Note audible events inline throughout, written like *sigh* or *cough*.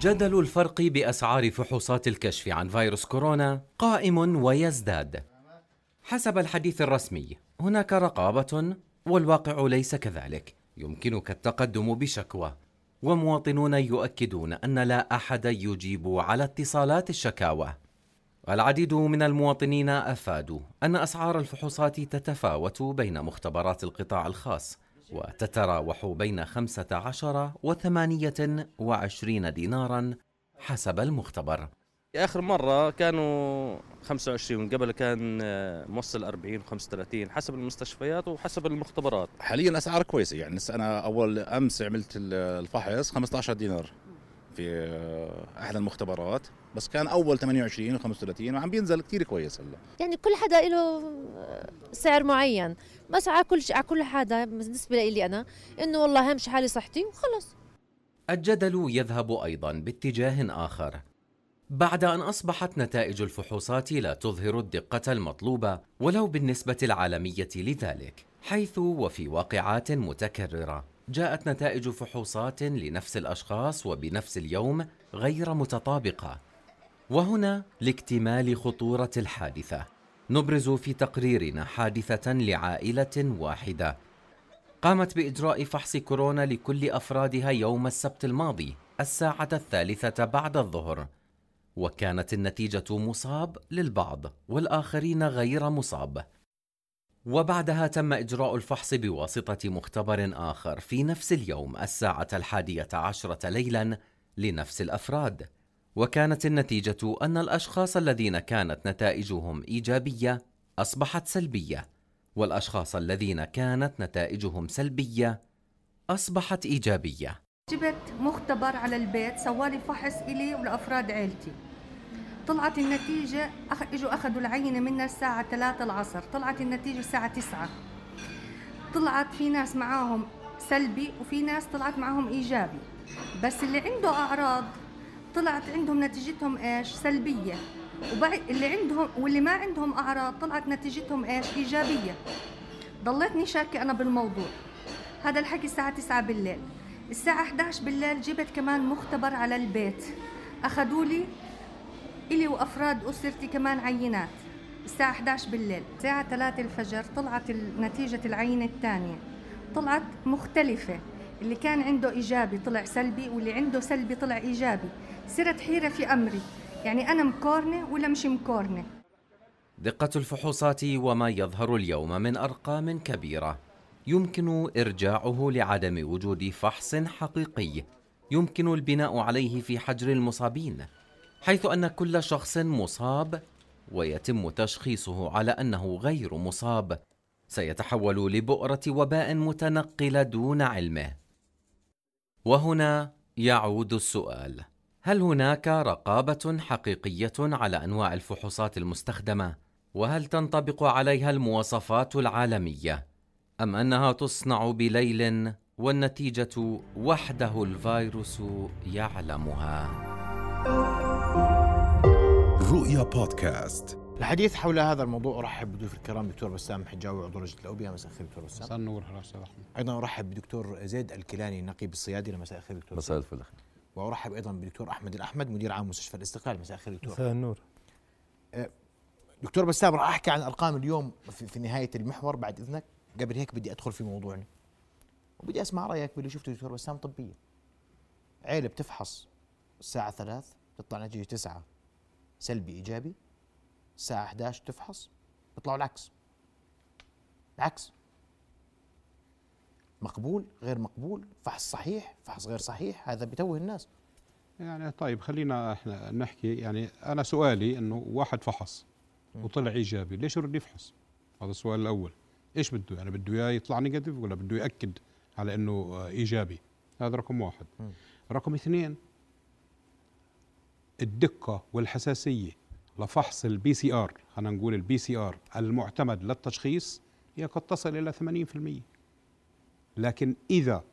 جدل الفرق بأسعار فحوصات الكشف عن فيروس كورونا قائم ويزداد. حسب الحديث الرسمي هناك رقابة والواقع ليس كذلك. يمكنك التقدم بشكوى. ومواطنون يؤكدون أن لا أحد يجيب على اتصالات الشكاوى. العديد من المواطنين أفادوا أن أسعار الفحوصات تتفاوت بين مختبرات القطاع الخاص وتتراوح بين 15 و 28 دينارا حسب المختبر. آخر مرة كانوا 25 قبل كان آه، موصل 40 35 حسب المستشفيات وحسب المختبرات. حاليا أسعار كويسة يعني لسه أنا أول أمس عملت الفحص 15 دينار في آه، أحد المختبرات. بس كان أول 28 و35 وعم بينزل كثير كويس هلا. يعني كل حدا له سعر معين. بس على كل على كل حدا بالنسبة لي أنا إنه والله اهم شيء حالي صحتي وخلص. الجدل يذهب أيضا باتجاه آخر. بعد أن أصبحت نتائج الفحوصات لا تظهر الدقة المطلوبة ولو بالنسبة العالمية لذلك حيث وفي واقعات متكررة جاءت نتائج فحوصات لنفس الأشخاص وبنفس اليوم غير متطابقة. وهنا لاكتمال خطورة الحادثة. نبرز في تقريرنا حادثة لعائلة واحدة. قامت بإجراء فحص كورونا لكل أفرادها يوم السبت الماضي الساعة الثالثة بعد الظهر. وكانت النتيجة مصاب للبعض والآخرين غير مصاب. وبعدها تم إجراء الفحص بواسطة مختبر آخر في نفس اليوم الساعة الحادية عشرة ليلا لنفس الأفراد. وكانت النتيجة أن الأشخاص الذين كانت نتائجهم إيجابية أصبحت سلبية والأشخاص الذين كانت نتائجهم سلبية أصبحت إيجابية. جبت مختبر على البيت سوالي فحص إلي ولأفراد عيلتي. طلعت النتيجة أخ... إجوا أخذوا العينة منا الساعة 3 العصر طلعت النتيجة الساعة 9 طلعت في ناس معاهم سلبي وفي ناس طلعت معاهم إيجابي. بس اللي عنده أعراض طلعت عندهم نتيجتهم إيش؟ سلبية. وبعد اللي عندهم واللي ما عندهم أعراض طلعت نتيجتهم إيش؟ إيجابية. ضليتني شاكة أنا بالموضوع. هذا الحكي الساعة 9 بالليل. الساعة 11 بالليل جبت كمان مختبر على البيت. أخذوا لي إلي وأفراد أسرتي كمان عينات. الساعة 11 بالليل. الساعة 3 الفجر طلعت نتيجة العينة الثانية. طلعت مختلفة. اللي كان عنده إيجابي طلع سلبي واللي عنده سلبي طلع إيجابي. صرت حيرة في أمري. يعني أنا مكورنة ولا مش مكورنة دقة الفحوصات وما يظهر اليوم من أرقام كبيرة. يمكن إرجاعه لعدم وجود فحص حقيقي. يمكن البناء عليه في حجر المصابين. حيث أن كل شخص مصاب ويتم تشخيصه على أنه غير مصاب. سيتحول لبؤرة وباء متنقلة دون علمه. وهنا يعود السؤال. هل هناك رقابة حقيقية على أنواع الفحوصات المستخدمة؟ وهل تنطبق عليها المواصفات العالمية؟ أم أنها تصنع بليل والنتيجة وحده الفيروس يعلمها؟ رؤيا بودكاست. الحديث حول هذا الموضوع أرحب بضيوف الكرام دكتور بسام حجاوي عضو لجنة الأوبئة. مساء الخير دكتور بسام. مساء النور هلا أستاذ احمد أيضا أرحب بدكتور زيد الكيلاني نقيب الصيادلة. مساء الخير دكتور مساء الفل. وأرحب أيضا بدكتور أحمد الأحمد مدير عام مستشفى الاستقلال. مساء الخير دكتور. مساء النور. أه، دكتور بسام راح أحكي عن أرقام اليوم في, في نهاية المحور بعد إذنك. قبل هيك بدي أدخل في موضوعنا. وبدي أسمع رأيك باللي شفته دكتور بسام طبيا. عيلة بتفحص الساعة 3 تطلع نتيجة 9 سلبي إيجابي. الساعة 11 تفحص بيطلعوا العكس. العكس. مقبول غير مقبول فحص صحيح فحص غير صحيح هذا بتوه الناس. يعني طيب خلينا إحنا نحكي يعني أنا سؤالي إنه واحد فحص وطلع إيجابي ليش يرد يفحص؟ هذا السؤال الأول. إيش بده؟ يعني بده إياه يطلع نيجاتيف ولا بده يأكد على إنه إيجابي؟ هذا رقم واحد. م. رقم اثنين الدقة والحساسية. لفحص ال PCR خلينا نقول ال PCR المعتمد للتشخيص هي قد تصل إلى 80% لكن إذا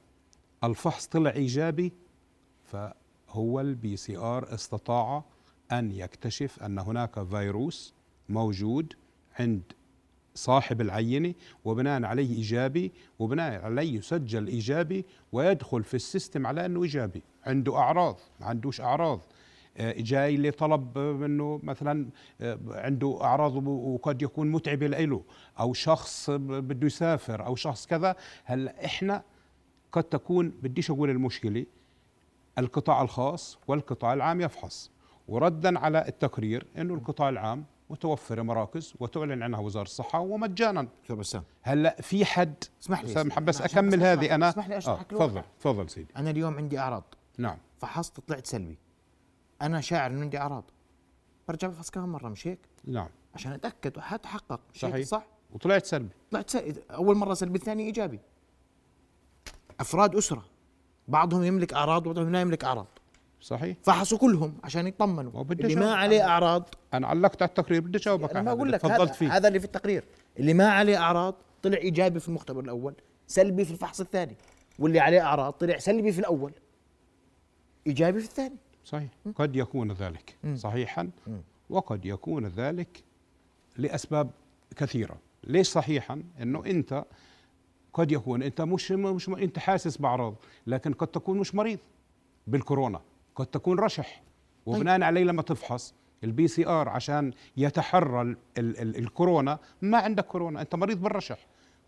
الفحص طلع إيجابي فهو ال PCR استطاع أن يكتشف أن هناك فيروس موجود عند صاحب العينة وبناء عليه إيجابي وبناء عليه يسجل إيجابي ويدخل في السيستم على أنه إيجابي. عنده أعراض ما عندوش أعراض. جاي لطلب منه مثلا آه، عنده أعراض وقد يكون متعبه له أو شخص بده يسافر أو شخص كذا. هلأ إحنا قد تكون بديش أقول المشكلة القطاع الخاص والقطاع العام يفحص. وردا على التقرير إنه القطاع العام متوفره مراكز وتعلن عنها وزارة الصحة ومجانا. بسام هلأ في حد اسمح لي محمد بس أكمل هذه. أنا اسمح لي أشرح آه، لك. تفضل تفضل سيدي. أنا اليوم عندي أعراض. نعم. فحصت طلعت سلبي. أنا شاعر انه عندي أعراض. برجع بفحص كمان مرة مش هيك نعم. عشان أتأكد وحتحقق. مش هيك صحيح. صح؟ وطلعت سلبي. طلعت سل... أول مرة سلبي الثاني إيجابي. أفراد أسرة. بعضهم يملك أعراض وبعضهم لا يملك أعراض. صحيح. فحصوا كلهم عشان يطمنوا. اللي ما. عليه اعراض أنا علقت على التقرير بدي اجاوبك أنا اللي لك هذا, فيه. هذا اللي في التقرير. اللي ما عليه أعراض طلع إيجابي في المختبر الأول سلبي في الفحص الثاني. واللي عليه أعراض طلع سلبي في الأول إيجابي في الثاني. صحيح. قد يكون ذلك مم. صحيحا مم. وقد يكون ذلك لأسباب كثيرة. ليش صحيحا؟ إنه أنت قد يكون أنت مش مش أنت حاسس بأعراض لكن قد تكون مش مريض بالكورونا. قد تكون رشح. وبناء عليه لما تفحص ال PCR عشان يتحرى ال ال ال الكورونا ما عندك كورونا أنت مريض بالرشح.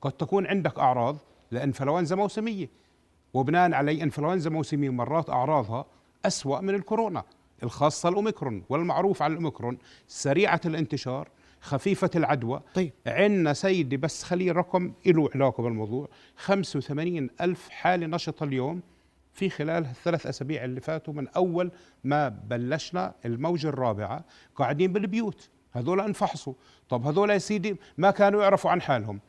قد تكون عندك أعراض لإنفلونزا موسمية. وبناء عليه إنفلونزا موسمية مرات أعراضها أسوأ من الكورونا الخاصة الأوميكرون والمعروف على الأوميكرون سريعة الانتشار خفيفة العدوى. طيب. عندنا سيدي بس خليه رقم له علاقة بالموضوع. 85 ألف حالة نشطة اليوم في خلال الثلاث أسابيع اللي فاتوا من أول ما بلشنا الموجة الرابعة قاعدين بالبيوت. هذول انفحصوا. طب هذول يا سيدي ما كانوا يعرفوا عن حالهم.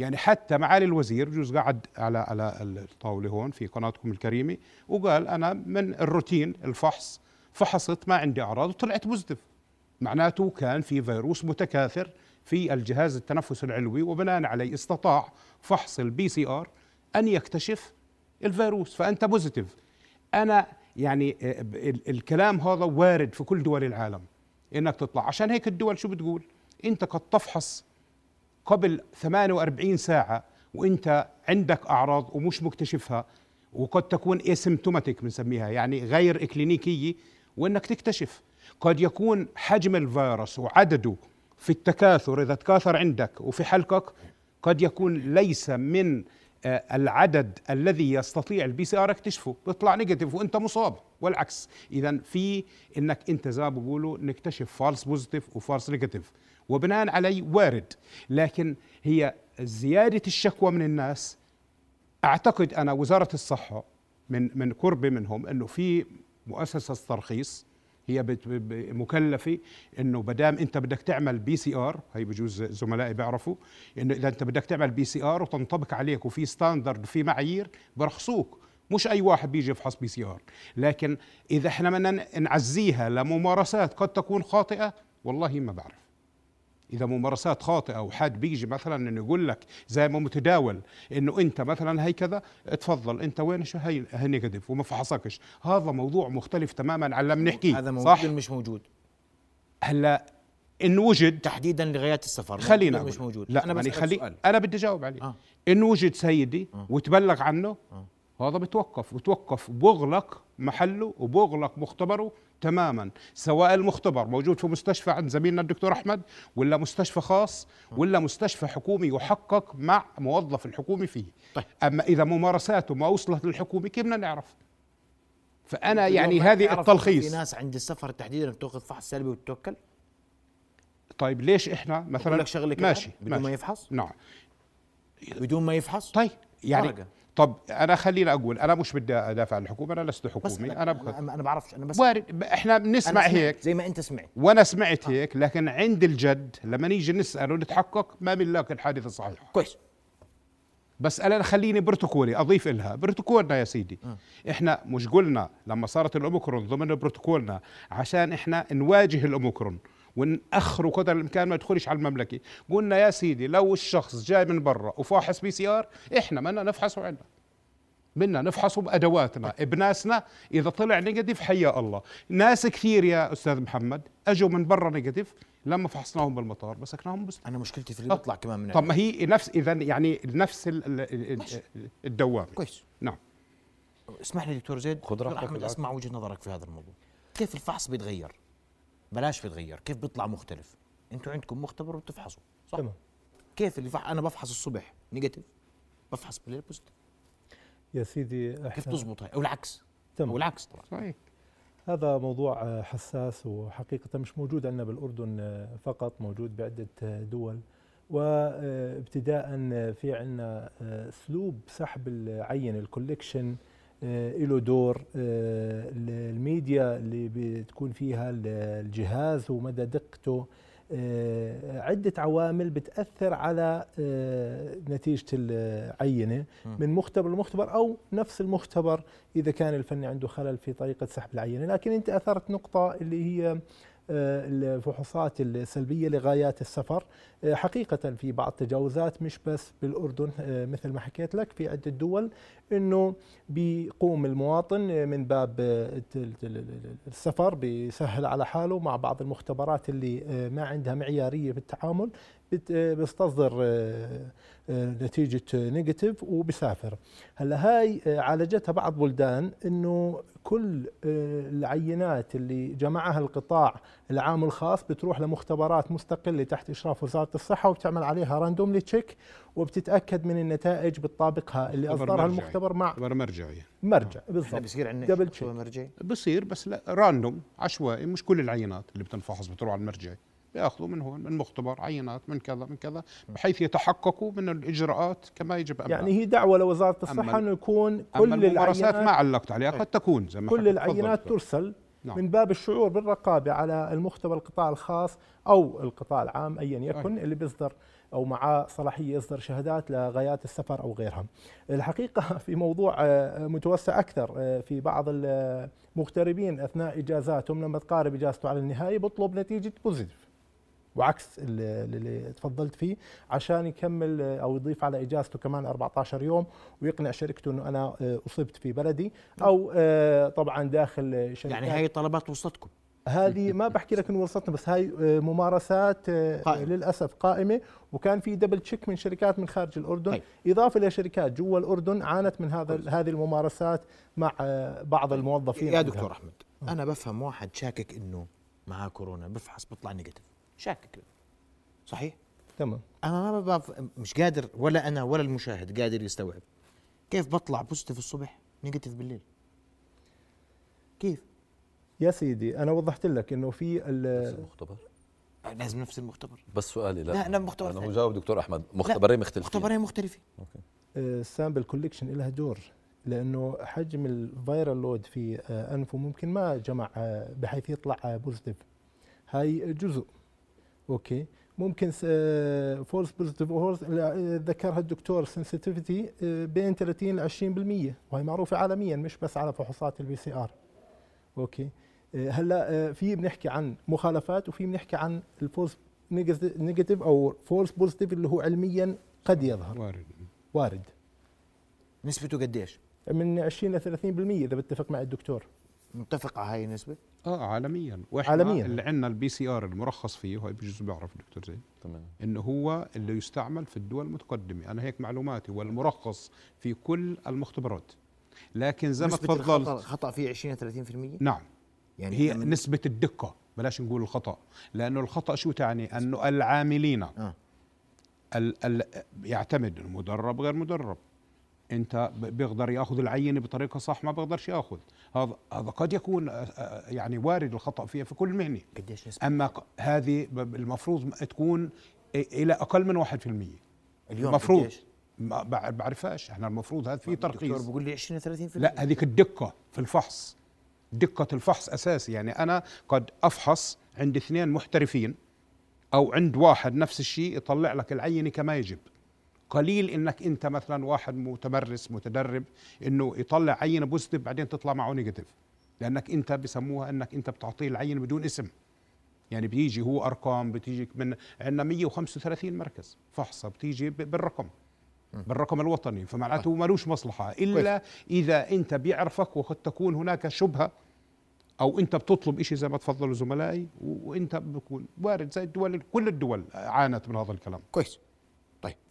يعني حتى معالي الوزير جوز قعد على على الطاولة هون في قناتكم الكريمة وقال أنا من الروتين الفحص فحصت ما عندي أعراض وطلعت positive معناته كان في فيروس متكاثر في الجهاز التنفس العلوي وبناء عليه استطاع فحص ال PCR أن يكتشف الفيروس فأنت positive أنا يعني آه، الكلام هذا وارد في كل دول العالم إنك تطلع. عشان هيك الدول شو بتقول؟ أنت قد تفحص قبل 48 ساعة وإنت عندك أعراض ومش مكتشفها وقد تكون asymptomatic بنسميها يعني غير إكلينيكية وإنك تكتشف. قد يكون حجم الفيروس وعدده في التكاثر إذا تكاثر عندك وفي حلقك قد يكون ليس من آه، العدد الذي يستطيع ال PCR يكتشفه. بيطلع negative وإنت مصاب والعكس. اذا في إنك انت زي ما بيقولوا نكتشف false positive و false negative وبناء عليه وارد. لكن هي زيادة الشكوى من الناس أعتقد أنا وزارة الصحة من من قربي منهم إنه في مؤسسة ترخيص هي مكلفة إنه بدام أنت بدك تعمل PCR هي بجوز زملائي بيعرفوا إنه إذا أنت بدك تعمل PCR وتنطبق عليك وفي standard وفي معايير برخصوك. مش أي واحد بيجي يفحص PCR. لكن إذا إحنا بدنا نعزيها لممارسات قد تكون خاطئة والله ما بعرف. إذا ممارسات خاطئة وحد بيجي مثلا إنه يقول لك زي ما متداول إنه أنت مثلا هي كذا اتفضل أنت وين شو هي negative وما فحصكش هذا موضوع مختلف تماما عن لما نحكيه هذا موجود صح مش موجود هلأ إن وجد تحديدا لغايات السفر خلينا مش. موجود لا أنا يعني بسألك خلي سؤال. أنا بدي أجاوب عليه آه. إن وجد سيدي آه. وتبلغ عنه آه. هذا بتوقف بتوقف بغلق محله وبغلق مختبره تماما سواء المختبر موجود في مستشفى عند زميلنا الدكتور أحمد ولا مستشفى خاص ولا مستشفى حكومي يحقق مع موظف الحكومي فيه. طيب. أما إذا ممارساته ما وصلت للحكومه كيف بدنا نعرف؟ فأنا يعني هذه التلخيص. في ناس عند السفر تحديدا بتاخذ فحص سلبي وتتوكل؟ طيب ليش إحنا مثلا؟ لك شغلة ماشي بدون ما. يفحص؟ نعم. بدون ما يفحص؟ طيب يعني ورقة. طب أنا خليني أقول أنا مش بدي أدافع عن الحكومة أنا لست حكومي أنا أنا بخ... أنا ما بعرفش أنا بس وارد إحنا بنسمع هيك. زي ما أنت سمعت. وأنا سمعت هيك لكن عند الجد لما نيجي نسال ونتحقق ما بنلاقي الحادثه صحيحه كويس. بس أنا خليني بروتوكولي أضيف لها بروتوكولنا يا سيدي. إحنا مش قلنا لما صارت الأوميكرون ضمن بروتوكولنا عشان إحنا نواجه الأوميكرون. ونأخره قدر الإمكان ما يدخلش على المملكة. قلنا يا سيدي لو الشخص جاي من برا وفاحص PCR إحنا بدنا نفحصه عندنا. بدنا نفحصه بأدواتنا بناسنا. إذا طلع negative حيا الله. ناس كثير يا أستاذ محمد أجوا من برا negative لما فحصناهم بالمطار مسكناهم بس أنا مشكلتي في اللي طب- بيطلع كمان من طب ما هي نفس إذا يعني نفس ال- ال- ال- الدوامه كويس. نعم. اسمح لي دكتور زيد. خذ دكتور راحتك. أسمع وجهة نظرك في هذا الموضوع. كيف الفحص بيتغير؟ بلاش بيتغير كيف بيطلع مختلف؟ أنتوا عندكم مختبر وبتفحصوا صح؟ تمام. كيف اللي فح... أنا بفحص الصبح negative بفحص بالليل positive يا سيدي كيف إحنا تزبط هاي؟ أو العكس. تمام. أو العكس طبعا. صحيح. هذا موضوع حساس وحقيقة مش موجود عندنا بالأردن فقط موجود بعدة دول. وابتداء في عندنا أسلوب سحب العينه ال collection له دور آه، الميديا اللي بتكون فيها ال- الجهاز ومدى دقته آه، عدة عوامل بتأثر على آه، نتيجة العينة من مختبر لمختبر أو نفس المختبر إذا كان الفني عنده خلل في طريقة سحب العينة. لكن أنت أثرت نقطة اللي هي آه، الفحوصات السلبية لغايات السفر. آه، حقيقة في بعض التجاوزات مش بس بالأردن آه، مثل ما حكيت لك في عدة دول أنه بيقوم المواطن آه، من باب السفر بيسهل على حاله مع بعض المختبرات اللي ما عندها معيارية في التعامل. بت- آه، بيستصدر آه، آه، نتيجة negative وبسافر هلأ هاي آه، عالجتها بعض بلدان إنه كل آه، العينات اللي جمعها القطاع العام والخاص بتروح لمختبرات مستقلة تحت إشراف وزارة الصحة وبتعمل عليها randomly check وبتتأكد من النتائج بتطابقها اللي أصدرها. المختبر مع خبر مرجعي. مرجع إحنا بالضبط. بصير عندنا double check. مرجعي. بصير بس لا random عشوائي مش كل العينات اللي بتنفحص بتروح على المرجعي. بياخذوا من هون من مختبر عينات من كذا من كذا بحيث يتحققوا من الإجراءات كما يجب أن يعني هي دعوة لوزارة الصحة إنه يكون كل الممارسات ما العينات علقت عليها قد تكون زي ما كل العينات. ترسل نعم. من باب الشعور بالرقابة على المختبر القطاع الخاص أو القطاع العام ايا يكن اللي بيصدر أو معاه صلاحية يصدر شهادات لغايات السفر أو غيرها. الحقيقة *laughs* في موضوع آه، متوسع أكثر آه، في بعض المغتربين أثناء إجازاتهم لما تقارب إجازته على النهايه بطلب نتيجة بوزيتيف. وعكس اللي اللي تفضلت فيه عشان يكمل أو يضيف على إجازته كمان 14 يوم ويقنع شركته إنه أنا آه، أصبت في بلدي أو آه، طبعا داخل شركات يعني هاي طلبات وصلتكم هذه ما بحكي لك إنه وصلتنا بس هاي آه، ممارسات قائمة. للأسف قائمة وكان في دبل تشيك من شركات من خارج الأردن طيب. إضافة لشركات جوا الأردن عانت من هذا هذه الممارسات مع بعض الموظفين يا. دكتور أحمد أنا بفهم واحد شاكك إنه معاه كورونا بفحص بيطلع negative شاكك صحيح؟ تمام. أنا ما بف... مش قادر ولا أنا ولا المشاهد قادر يستوعب. كيف بطلع positive الصبح؟ negative بالليل. كيف؟ يا سيدي أنا وضحت لك إنه في ال- المختبر؟ لازم نفس المختبر. بس سؤالي لا. لا، لا، مختبر أنا هو ثاني. جاوب دكتور أحمد. مختبرين مختلفين. مختبرين مختلفين. ال sample collection لها دور لأنه حجم ال viral load في آه، أنفه ممكن ما جمع آه، بحيث يطلع positive هاي جزء. okay. ممكن false positive ذكرها الدكتور sensitivity بين 30 ل 20% وهي معروفة عالميا مش بس على فحوصات ال PCR okay. آه، هلأ آه، في بنحكي عن مخالفات وفي بنحكي عن ال false negative أو false positive اللي هو علميا قد يظهر. وارد. وارد. نسبته قديش؟ من 20 ل 30% إذا بتفق مع الدكتور. متفق على هاي النسبة؟ آه عالميا. وإحنا عالمياً. اللي عندنا ال PCR المرخص فيه وهي بجوز بيعرف دكتور زين. تمام. إنه هو اللي يستعمل في الدول المتقدمة. أنا هيك معلوماتي. هو المرخص في كل المختبرات. لكن زي ما تفضلت خطأ فيه 20 ل 30% نعم. يعني هي نسبة الدقة. بلاش نقول الخطأ. لأنه الخطأ شو تعني؟ أنه العاملين آه. ال ال يعتمد المدرب غير مدرب. انت بيقدر ياخذ العينة بطريقة صح ما بيقدرش ياخذ. هذا هذا قد يكون آه، آه، يعني وارد الخطأ فيها في كل مهنة. قديش نسبة؟ أما هذه المفروض تكون إلى أقل من 1% اليوم المفروض. قديش؟ ما بع- بعرفهاش. إحنا المفروض هذا في الدكتور ترخيص بقول لي 20 ل 30% لا هذيك الدقة في الفحص. دقة الفحص أساسي. يعني أنا قد أفحص عند اثنين محترفين أو عند واحد نفس الشيء يطلع لك العينة كما يجب. قليل إنك أنت مثلا واحد متمرس متدرب إنه يطلع عينة positive بعدين تطلع معه negative. لأنك أنت بسموها إنك أنت بتعطيه العينة بدون اسم. يعني بيجي هو أرقام بتيجي من عندنا 135 مركز. فحصة بتيجي بالرقم. بالرقم الوطني. فمعناته ملوش مصلحة. إلا إذا أنت بيعرفك وقد تكون هناك شبهة أو أنت بتطلب شيء زي ما تفضلوا زملائي وأنت بكون وارد. زي الدول كل الدول عانت من هذا الكلام. كويس.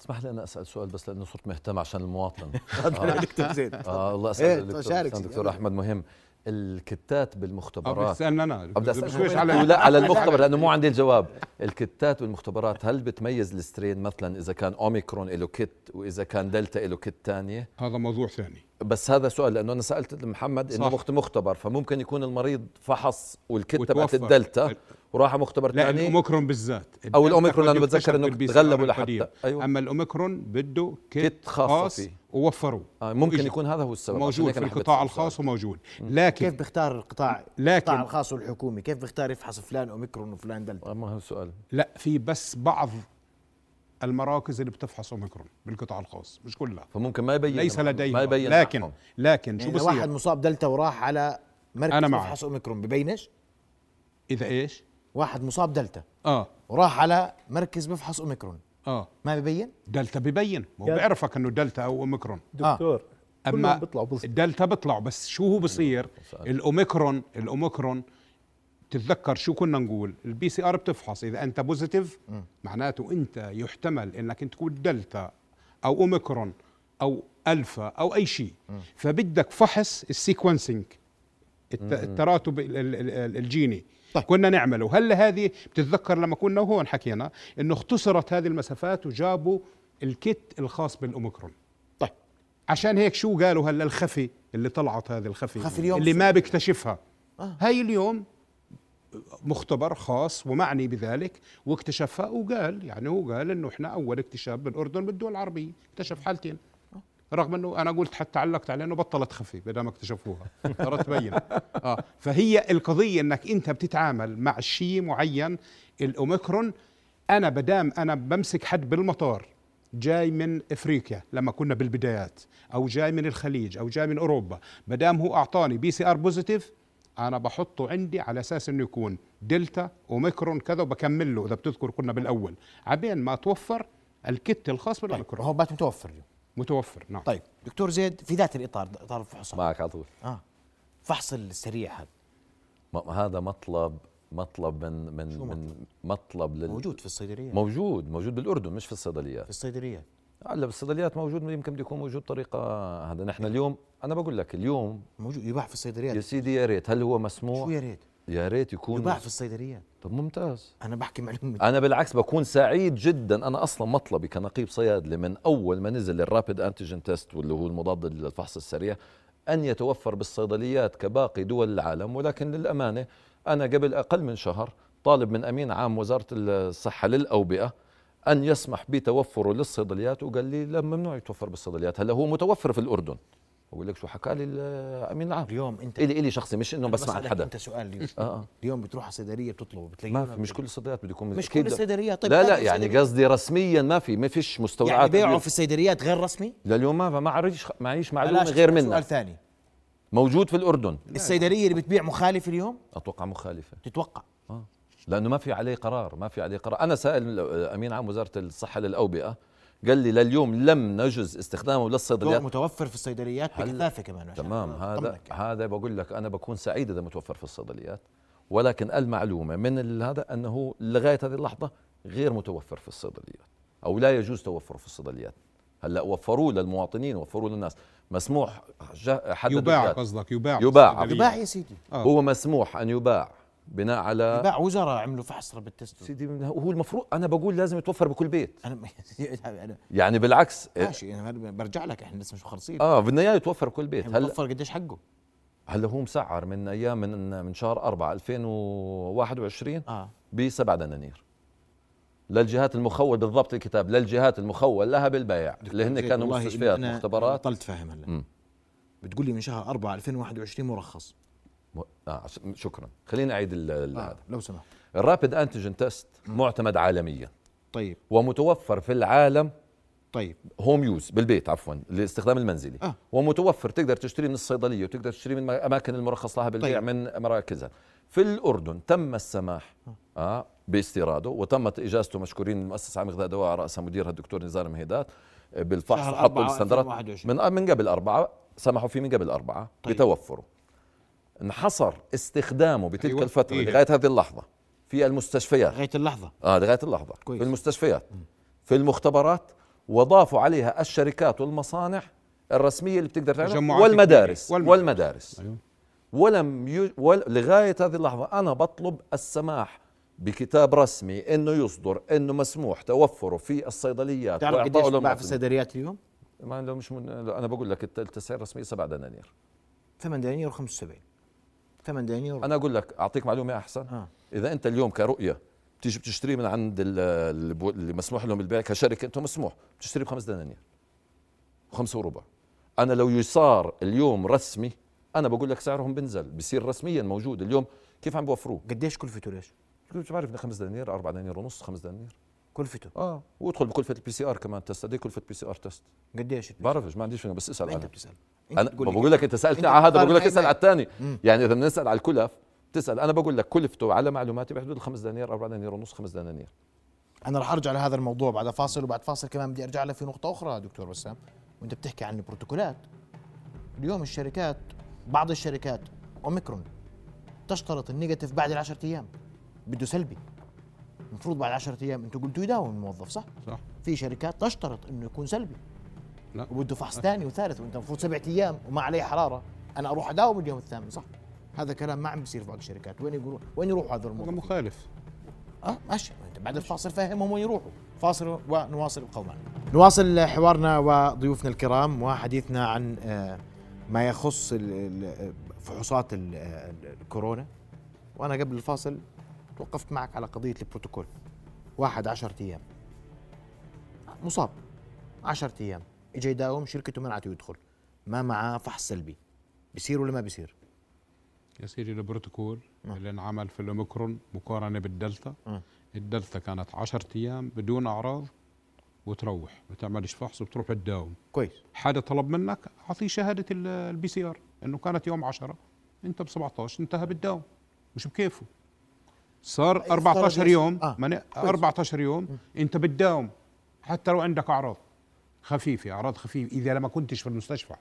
اسمح لي أنا أسأل سؤال بس لأنه صرت مهتم عشان المواطن. *laughs* دكتور زيد آه الله إيه، اسال دكتور, شارك أستاذ سيدي. دكتور أحمد. مهم. الكتات بالمختبرات. بتسالنا أنا؟ بدي مش اسالك على لا على المختبر لأنه مو عندي الجواب. الكتات بالمختبرات هل بتميز ال strain مثلا إذا كان أوميكرون له kit وإذا كان دلتا له kit ثانية هذا موضوع ثاني. بس هذا سؤال لأنه أنا سألت محمد إنه. مخت- مختبر فممكن يكون المريض فحص وال kit تبعت. الدلتا وراح مختبر لا ثاني الأوميكرون بالذات أو الأوميكرون لأنه بتذكر إنه تغلبوا لحتى. أيوه أما الأوميكرون بده kit, خاص. ووفروه آه ممكن. يكون هذا هو السبب موجود في القطاع الخاص. وموجود كيف لكن بيختار القطاع لكن القطاع الخاص والحكومي كيف بيختار يفحص فلان أوميكرون وفلان دلتا آه، ما هو السؤال لا في بس بعض المراكز اللي بتفحص اوميكرون بالقطاع الخاص مش كلها. فممكن ما يبين ليس لديهم ما يبين لكن معهم. لكن شو يعني واحد مصاب دلتا وراح على مركز أنا. بفحص اوميكرون ببينش؟ إذا إيش؟ واحد مصاب دلتا. آه. وراح على مركز بفحص اوميكرون آه. ما ببين؟ دلتا ببين. هو بيعرفك إنه دلتا أو اوميكرون دكتور اما كلهم بيطلعوا الدلتا بيطلع بس شو هو بصير؟ الاوميكرون الأوميكرون تتذكر شو كنا نقول؟ ال PCR بتفحص. إذا أنت positive معناته أنت يحتمل إنك أنت تكون دلتا أو أوميكرون أو ألفا أو أي شيء. فبدك فحص ال sequencing الت- التراتب ال- ال- ال- الجيني. طيب. كنا نعمله. هلا هذه بتتذكر لما كنا هون حكينا إنه اختصرت هذه المسافات وجابوا ال kit الخاص بالأوميكرون. طيب. عشان هيك شو قالوا هلا الخفي اللي طلعت هذه الخفي؟ خفي اليوم اللي؟ ما بيكتشفها. آه. هاي اليوم مختبر خاص ومعني بذلك واكتشفها وقال يعني هو قال إنه إحنا أول اكتشاف بالأردن بالدول العربية اكتشف حالتين. رغم إنه أنا قلت حتى علقت عليه إنه بطلت خفي بدل ما اكتشفوها صارت تبين. *laughs* آه فهي القضية إنك أنت بتتعامل مع شيء معين الأوميكرون. أنا بدام أنا بمسك حد بالمطار جاي من إفريقيا لما كنا بالبدايات أو جاي من الخليج أو جاي من أوروبا بدام هو أعطاني PCR positive أنا بحطه عندي على أساس إنه يكون دلتا اوميكرون كذا وبكمل له إذا بتذكر كنا بالأول. عبين ما توفر الكت الخاص طيب بالاوميكرون هو بات متوفر اليوم. متوفر نعم. طيب دكتور زيد في ذات الإطار إطار الفحوصات معك على طول. آه. فحص السريع هذا. هذا مطلب مطلب من من شو من مطلب؟ لل موجود في الصيدليات موجود موجود بالأردن مش في الصيدليات. في الصيدليات. هلا بالصيدليات موجود يمكن بده يكون موجود طريقه هذا. نحن اليوم أنا بقول لك اليوم موجود يباع في يا الصيدليات سيدي يا ريت. هل هو شو مسموح يا ريت؟ يا ريت يكون يباع في الصيدليات. طب ممتاز. أنا بحكي معلومة. أنا بالعكس بكون سعيد جدا. أنا أصلا مطلبي كنقيب صيادله من أول ما نزل الرابid أنتيجين تيست واللي هو المضاد للفحص السريع أن يتوفر بالصيدليات كباقي دول العالم. ولكن للأمانة أنا قبل أقل من شهر طالب من أمين عام وزارة الصحة للأوبئة أن يسمح بتوفره للصيدليات وقال لي لا ممنوع يتوفر بالصيدليات. هلا هو متوفر في الأردن. بقول لك شو حكى لي الأمين العام. اليوم أنت الي إلي شخصي مش إنه بسمع عن حدا. أنت سؤال اليوم. آه آه. اليوم بتروح على الصيدليه بتطلبه بتلاقيه ما في مش كل الصيدليات بده يكون مش كل. الصيدليات. طيب لا لا يعني. قصدي رسميا ما في ما فيش مستودعات يعني اليوم. في الصيدليات غير رسمي؟ لليوم ما ما معيش معيش معلومة غير سؤال منها ثاني. موجود في الأردن. الصيدلية اللي بتبيع مخالف اليوم؟ أتوقع مخالفة. تتوقع. آه. لأنه ما في عليه قرار ما في عليه قرار أنا سائل أمين عام وزارة الصحة للأوبئة قال لي لليوم لم نجز استخدامه للصيدليات متوفر في الصيدليات بكثافة كمان تمام هذا. هذا بقول لك أنا بكون سعيد إذا متوفر في الصيدليات ولكن المعلومة من هذا أنه لغاية هذه اللحظة غير متوفر في الصيدليات أو لا يجوز توفره في الصيدليات هلأ وفروه للمواطنين وفروه للناس مسموح جا- حددوا يباع. قصدك يباع يباع. يباع يا سيدي آه. هو مسموح أن يباع بناء على يباع وزراء عملوا فحص تيست سيدي هو المفروض أنا بقول لازم يتوفر بكل بيت أنا أنا *laughs* يعني بالعكس ماشي أنا برجع لك إحنا لسه مش مخلصين. آه بدنا اياه يتوفر بكل بيت هلا هلا متوفر قديش حقه؟ هلا هو مسعر من أيام من من شهر 4 2021 آه. ب 7 دنانير للجهات المخول بالضبط الكتاب للجهات المخول لها بالبيع اللي هن كانوا مستشفيات أنا مختبرات. بطلت فاهم هلا. بتقول لي من شهر 4 2021 مرخص م- آه شكرا. خليني أعيد ال- آه هذا. لو سمحت. ال rapid antigen test معتمد عالميا. طيب. ومتوفر في العالم طيب. home use بالبيت عفوا الاستخدام المنزلي. آه. ومتوفر تقدر تشتريه من الصيدلية وتقدر تشتريه من الاماكن المرخص لها بالبيع طيب. من مراكزها. في الأردن تم السماح آه. باستيراده وتمت إجازته مشكورين المؤسسة عام غذاء دواء راسها مديرها الدكتور نزار مهيدات آه، بالفحص حطوا 4 الستاندرات 2021. من آه، من قبل أربعة سمحوا فيه من قبل أربعة طيب. بتوفره. انحصر استخدامه بتلك أيوة. الفترة إيه. لغاية هذه اللحظة في المستشفيات لغاية اللحظة آه لغاية اللحظة كويس. في المستشفيات في المختبرات وضافوا عليها الشركات والمصانع الرسمية اللي بتقدر تعمل تجمعات والمدارس. والمدارس, والمدارس. أيوة. ولم ي... ول... لغاية هذه اللحظة أنا بطلب السماح بكتاب رسمي إنه يصدر إنه مسموح توفره في الصيدليات تعرف قديش باع في. الصيدليات اليوم؟ ما لو مش من... أنا بقول لك الت- التسعير الرسمية 7 دنانير 8 دنانير و75 8 دنانير أنا أقول لك أعطيك معلومة أحسن. آه. إذا أنت اليوم كرؤية بتيجي بتشتري من عند ال- اللي مسموح لهم البيع كشركة انت مسموح بتشتري بخمس دنانير خمسة وربع. أنا لو يصار اليوم رسمي أنا بقول لك سعرهم بنزل بصير رسميا موجود. اليوم كيف عم بوفروه؟ قديش كلفته ليش؟ مش بعرف خمس دنانير أربع دنانير ونص خمس دنانير. كلفته. آه وادخل بكلفة ال PCR كمان test. قد إيه كلفة PCR test؟ قديش؟ بعرفش ما عنديش بس اسأل انت بتسأل. أنا بقول لك أنت سالتني على هذا بقول لك اسال. على الثاني. يعني إذا بنسال على الكلف تسأل. أنا بقول لك كلفته على معلوماتي بحدود الخمس دنانير أربع دنانير ونص خمس دنانير. أنا رح أرجع لهذا الموضوع بعد فاصل وبعد فاصل كمان بدي أرجع لك في نقطة أخرى دكتور بسام وأنت بتحكي عن البروتوكولات. اليوم الشركات بعض الشركات أوميكرون تشترط ال negative بعد العشرة أيام. بده سلبي. المفروض بعد 10 أيام أنتم قلتوا يداوم الموظف صح؟ صح. في شركات تشترط إنه يكون سلبي. لا. وبده فحص ثاني وثالث وأنت المفروض سبعة أيام وما عليه حرارة أنا أروح أداوم اليوم الثامن صح؟ هذا كلام ما عم بيصير في بعض الشركات. وين يقولون؟ وين يروحوا هذول هذا الموظفين؟ مخالف. آه ماشي. أنت بعد الفاصل فهمهم وين يروحوا. فاصل ونواصل معنا نواصل حوارنا وضيوفنا الكرام وحديثنا عن آه، ما يخص فحوصات ال- الكورونا. وأنا قبل الفاصل توقفت معك على قضية البروتوكول. واحد عشرة أيام. مصاب. عشرة أيام. اجى يداوم شركته منعته يدخل. ما معاه فحص سلبي. بيصير ولا ما بيصير؟ يا سيدي البروتوكول آه. اللي انعمل في الأوميكرون مقارنة بالدلتا. آه. الدلتا كانت 10 أيام بدون أعراض وتروح. ما تعملش فحص وبتروح تداوم كويس. حدا طلب منك أعطيه شهادة ال PCR إنه كانت يوم 10 أنت ب 17 انتهى بالداوم. مش بكيفه. صار افترض 14 يا يوم آه. من كويس. 14 يوم أنت بتداوم حتى لو عندك أعراض خفيفة أعراض خفيفة إذا لما كنتش في المستشفى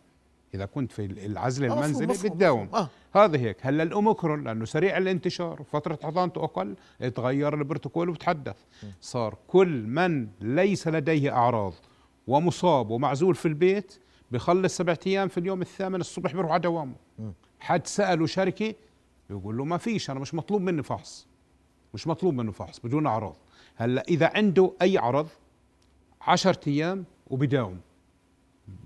إذا كنت في العزل آه، المنزلي بتداوم. آه. هذا هيك. هلا الأوميكرون لأنه سريع الانتشار وفتره حضانته أقل تغير البروتوكول وتحدث. صار كل من ليس لديه أعراض ومصاب ومعزول في البيت بخلص سبعة أيام في اليوم الثامن الصبح بيروح على دوامه. حد سأله شركة بيقول له ما فيش أنا مش مطلوب مني فحص. مش مطلوب منه فحص بدون أعراض. هلأ إذا عنده أي عرض عشرة أيام وبداوم.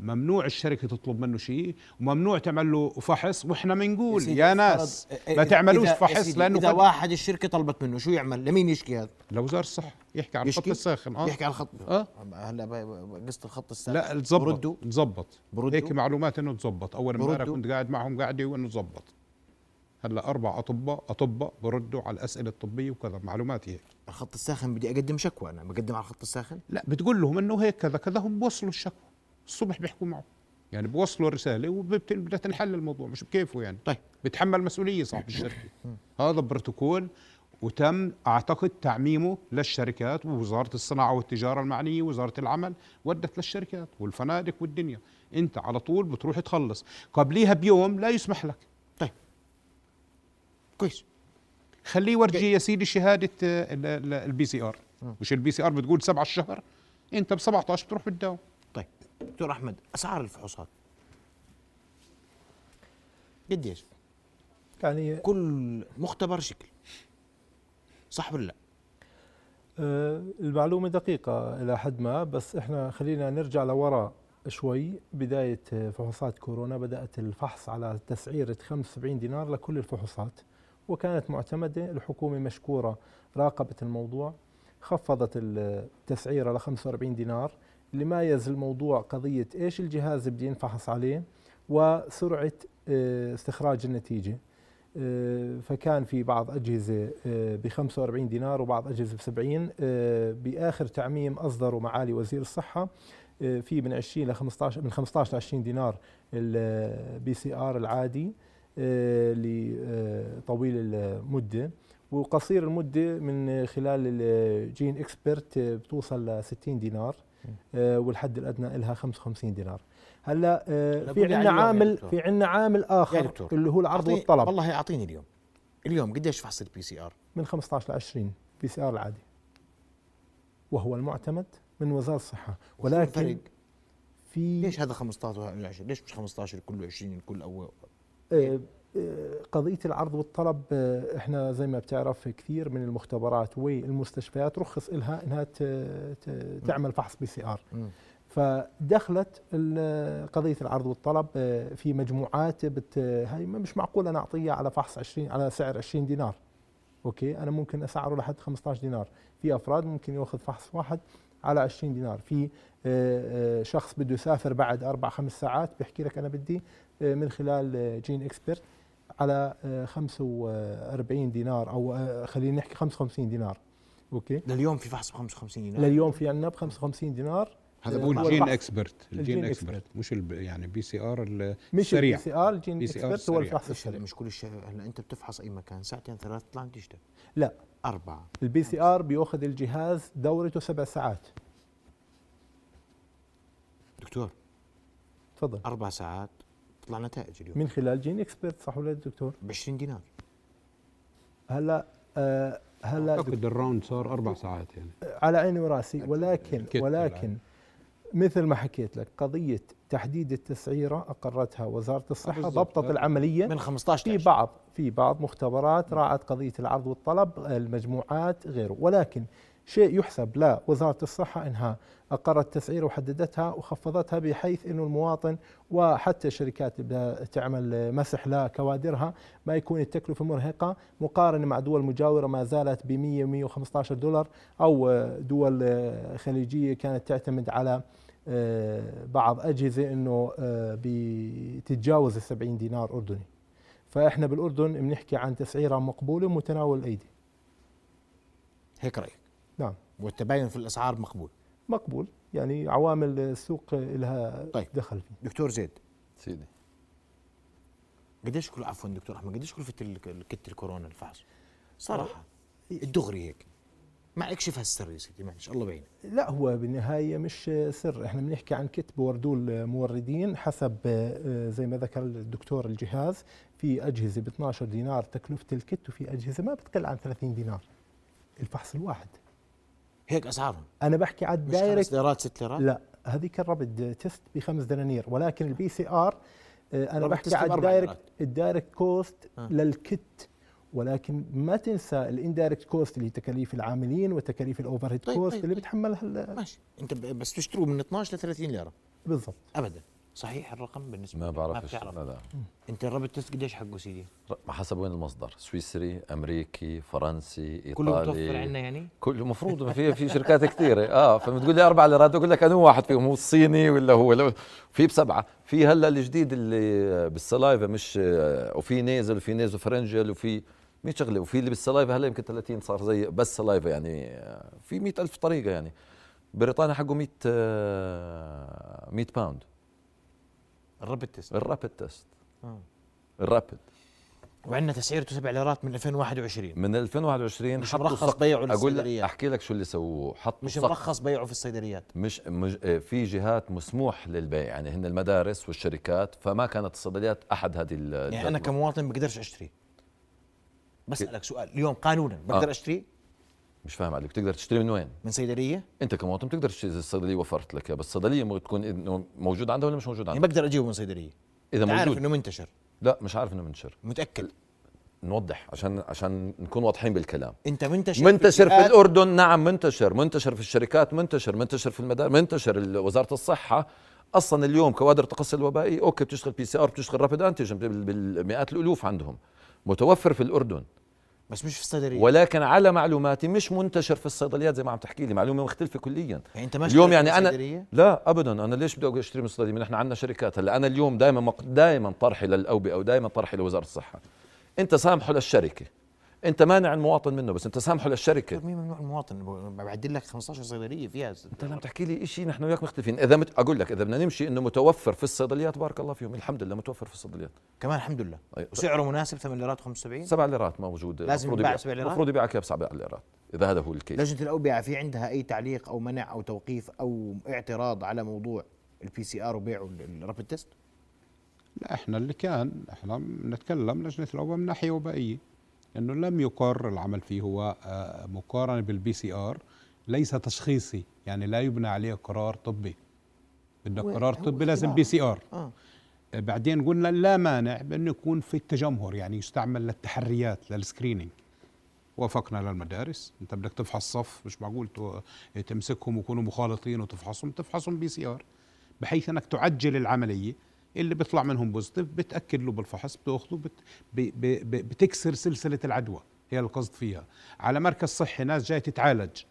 ممنوع الشركة تطلب منه شيء وممنوع تعمل له فحص وإحنا بنقول سيدي، يا ناس ما تعملوش يا فحص لأنه إذا واحد الشركة طلبت منه شو يعمل؟ لمين يشكي هذا؟ لوزارة الصحة يحكي عن الخط؟ الساخن آه. يحكي على الخط آه. هلأ قصة الخط الساخن. لا تزبط تزبط هيك معلومات إنه تزبط أول امبارح. كنت قاعد معهم قاعدة وانه تزبط هلا أربع أطباء أطباء بردوا على الأسئلة الطبية وكذا معلوماتي هيك. الخط الساخن بدي أقدم شكوى أنا بقدم على الخط الساخن؟ لا بتقول لهم إنه هيك كذا كذا هم بوصلوا الشكوى. الصبح بيحكوا معه. يعني بوصلوا الرسالة وبدها تنحل الموضوع مش بكيفه يعني. طيب. بتحمل مسؤولية صاحب *laughs* الشركة. هذا بروتوكول وتم أعتقد تعميمه للشركات ووزارة الصناعة والتجارة المعنية وزارة العمل ودت للشركات والفنادق والدنيا. أنت على طول بتروح تخلص. قبليها بيوم لا يسمح لك. كويس. خليه يورجي يا سيدي شهادة ال PCR مش ال PCR بتقول سبعة الشهر؟ أنت ب 17 بتروح بتداوم طيب. دكتور أحمد أسعار الفحوصات. قديش يعني كل مختبر شكل. صح ولا لا؟ آه، المعلومة دقيقة إلى حد ما بس إحنا خلينا نرجع لورا شوي. بداية فحوصات كورونا بدأت الفحص على تسعيرة 75 دينار لكل الفحوصات. وكانت معتمدة الحكومة مشكورة راقبت الموضوع خفضت التسعيرة ل 45 دينار اللي مايز الموضوع قضية إيش الجهاز بدي ينفحص عليه وسرعة آه، استخراج النتيجة. آه، فكان في بعض أجهزة ب 45 دينار وبعض أجهزة ب 70 آه، بآخر تعميم أصدروا معالي وزير الصحة آه، في من 20 ل 15 من 15 ل 20 دينار ال PCR العادي. آه، لطويل المدة. وقصير المدة من خلال ال GeneXpert آه، بتوصل ل 60 دينار آه، والحد الأدنى لها 55 دينار. هلأ آه، لا، في قول لي عندنا عامل. في عندنا عامل آخر اللي هو العرض والطلب. والله أعطيني اليوم. اليوم قديش فحص ال PCR من 15 ل 20 PCR العادي. وهو المعتمد من وزارة الصحة. ولكن فرق؟ في ليش هذا 15 وهذا 20 ليش مش 15 كله 20 الكل أول؟ آه، آه، قضية العرض والطلب آه، إحنا زي ما بتعرف كثير من المختبرات والمستشفيات رخص لها إنها تعمل فحص PCR. فدخلت قضية العرض والطلب في مجموعات بت هاي مش معقول أنا أعطيها على فحص 20 على سعر 20 دينار. Okay؟ أنا ممكن أسعره لحد 15 دينار. في أفراد ممكن يأخذ فحص واحد على 20 دينار. في شخص بده يسافر بعد أربع خمس ساعات بيحكي لك أنا بدي من خلال آه، GeneXpert على آه، 45 دينار أو آه، خلينا نحكي 55 دينار. Okay؟ لليوم في فحص ب 55 دينار؟ لليوم في عندنا ب 55 دينار. هذا آه، هو هو ال Gene. Xpert ال GeneXpert. مش الب- يعني PCR مش السريع ال PCR ال Gene بي Xpert هو. الفحص السريع. مش كل الشيء هلا أنت بتفحص أي مكان؟ ساعتين ثلاث تطلع نتيجتك لا. أربعة. ال PCR بيأخذ الجهاز دورته سبع ساعات. دكتور. تفضل. أربع ساعات. تطلع نتائج اليوم. من خلال GeneXpert صح ولا لا دكتور؟ ب 20 دينار. هلا آه هلا أعتقد الراوند صار أربع ساعات يعني. على عيني وراسي ولكن ولكن مثل ما حكيت لك قضية تحديد التسعيرة أقرتها وزارة الصحة بالضبط. ضبطت العملية. من 15 في ل 20. بعض في بعض مختبرات راعت قضية العرض والطلب المجموعات غيره. ولكن شيء يحسب. لوزارة الصحة إنها أقرت التسعيره وحددتها وخفضتها بحيث إنه المواطن وحتى الشركات تعمل مسح لكوادرها ما يكون التكلفة مرهقة مقارنة مع دول مجاورة ما زالت ب 100 115 دولار أو دول خليجية كانت تعتمد على آه، بعض أجهزة إنه آه، بتتجاوز ال 70 دينار أردني. فإحنا بالأردن بنحكي عن تسعيرة مقبولة ومتناول الأيدي. هيك نعم والتباين في الأسعار مقبول. مقبول. يعني عوامل السوق لها طيب. دخل فيه. دكتور زيد. سيدي. قديش كل عفوا دكتور أحمد قديش كلفه ال- الكت الكورونا الفحص؟ صراحة الدغري هيك. ما اكشف هالسر يا سيدي معلش الله بعينك لا هو بالنهاية مش سر. إحنا بنحكي عن كت بوردوه الموردين حسب آه، زي ما ذكر الدكتور الجهاز في أجهزة ب 12 دينار تكلفة الكت وفي أجهزة ما بتقل عن 30 دينار. الفحص الواحد. هيك أسعارهم. أنا بحكي على مش خمس الدايركت. ليرات ست ليرات لا هذيك الرابد تيست بخمس دنانير ولكن البي سي ار أنا رابد بحكي على الدايركت. الدايركت كوست آه. للكت ولكن ما تنسى الإندايركت كوست اللي هي تكاليف العاملين وتكاليف الاوفر هيد طيب، كوست طيب، اللي طيب. بتحملها ماشي. أنت بس تشتروا من 12 ل 30 ليرة. بالضبط. ابدا. صحيح الرقم بالنسبة ما لك؟ بعرفش بتعرف. لا لا أنت الرابط تيست قديش حقه سيدي؟ حسب وين المصدر. سويسري أمريكي فرنسي إيطالي. كله متوفر عندنا يعني؟ كل المفروض ما في في شركات كثيرة. *laughs* آه فبتقول لي أربع ليرات بقول لك انو واحد فيهم هو الصيني ولا هو لو في بسبعة. في هلا الجديد اللي بال saliva مش آه، وفي nasal وفي nasopharyngeal وفي 100 شغلة. وفي اللي بال saliva هلا يمكن 30 صار زي بس saliva يعني آه، في 100 ألف طريقة يعني. بريطانيا حقه 100 آه، 100 pound. ال rapid test ال rapid test. ال rapid وعندنا تسعيرته 7 ليرات من 2021 من 2021 مش مرخص بيعه للصيدليات. أحكي لك شو اللي سووه. حطوا مش مرخص بيعه في الصيدليات. مش مج... آه، في جهات مسموح للبيع. يعني هن المدارس والشركات فما كانت الصيدليات أحد هذه ال- يعني أنا الجدول. كمواطن بقدرش أشتري. بسألك سؤال اليوم قانونا بقدر آه. أشتري؟ مش فاهم عليك. بتقدر تشتري من وين؟ من صيدلية؟ أنت كمواطن بتقدر تشتري إذا الصيدلية وفرت لك بس الصيدلية تكون إنه موجود عندها ولا مش موجود يعني عندها؟ بقدر أجيبه من صيدلية. إذا أنت عارف موجود. إنه منتشر. لا مش عارف إنه منتشر. متأكد. نوضح عشان عشان نكون واضحين بالكلام. أنت منتشر منتشر في الفئات- الأردن؟ نعم منتشر. منتشر في الشركات؟ منتشر. منتشر في المدارس منتشر. وزارة الصحة أصلا اليوم كوادر التقصي الوبائي okay بتشتغل PCR بتشتغل rapid antigen بال- بالمئات الألوف عندهم. متوفر في الأردن. بس مش في الصيدلية. ولكن على معلوماتي مش منتشر في الصيدليات زي ما عم تحكي لي معلومة مختلفة كليا. يعني أنت ما اليوم يعني صيدلية؟ لا ابدا. أنا ليش بدي أشتري من الصيدليه نحن عندنا شركات هلأ. أنا اليوم دائما. دائما طرحي للأوبئة ودائما طرحي لوزارة الصحة. أنت سامحه للشركة. انت مانع المواطن منه بس انت سامحه للشركة. مين ممنوع المواطن؟ بعدل لك 15 صيدلية فيها انت لم تحكي لي شيء نحن وياك مختلفين. إذا مت... أقول لك إذا بدنا نمشي إنه متوفر في الصيدليات بارك الله فيهم الحمد لله متوفر في الصيدليات. كمان الحمد لله. أي. وسعره مناسب 8 ليرات 75 سبع ليرات موجود. لازم يبيع- سبع ليرات؟ المفروض يبيعك اياه بسبع ليرات إذا هذا هو ال case. لجنة الأوبئة في عندها أي تعليق أو منع أو توقيف أو اعتراض على موضوع ال PCR وبيعه ال rapid test لا إحنا اللي كان إحنا بنتكلم لجنة الأوبئة من ناحية وبائيه إنه لم يقر العمل فيه هو آه، مقارنة بال PCR ليس تشخيصي يعني لا يبنى عليه قرار طبي. بدك قرار طبي لازم. PCR. آه. بعدين قلنا لا مانع بانه يكون في التجمهر يعني يستعمل للتحريات لل screening وافقنا للمدارس. أنت بدك تفحص صف مش معقول تو- تمسكهم ويكونوا مخالطين وتفحصهم تفحصهم PCR بحيث إنك تعجل العملية. اللي بيطلع منهم positive بتأكد له بالفحص بتأخذه بت بتكسر سلسلة العدوى هي القصد فيها. على مركز صحي ناس جاي تتعالج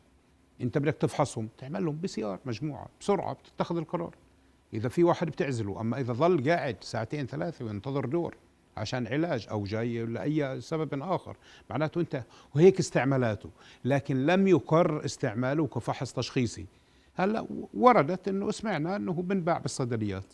انت بدك تفحصهم تعمل لهم PCR مجموعة بسرعة بتتخذ القرار. إذا في واحد بتعزله أما إذا ظل قاعد ساعتين ثلاثة وينتظر دور عشان علاج أو جاي لأي سبب آخر معناته أنت وهيك استعمالاته. لكن لم يقر استعماله كفحص تشخيصي. هلأ وردت إنه سمعنا إنه بنباع بالصيدليات.